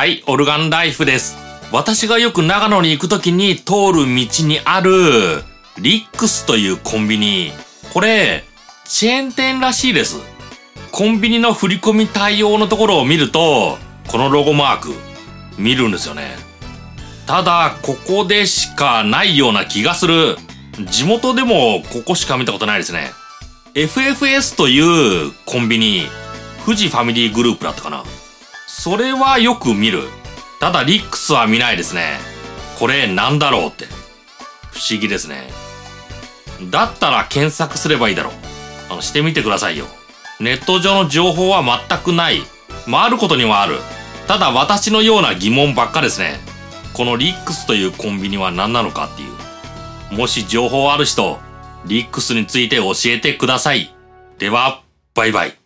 はい、オルガンライフです。私がよく長野に行くときに通る道にある、リックスというコンビニ。これ、チェーン店らしいです。コンビニの振り込み対応のところを見ると、このロゴマーク、見るんですよね。ただ、ここでしかないような気がする。地元でもここしか見たことないですね。FFS というコンビニ、富士ファミリーグループだったかな。それはよく見る。ただ、リックスは見ないですね。これなんだろうって。不思議ですね。だったら検索すればいいだろう。あの、してみてくださいよ。ネット上の情報は全くない。まあ、あることにはある。ただ私のような疑問ばっかですね。このリックスというコンビニは何なのかっていう。もし情報ある人、リックスについて教えてください。では、バイバイ。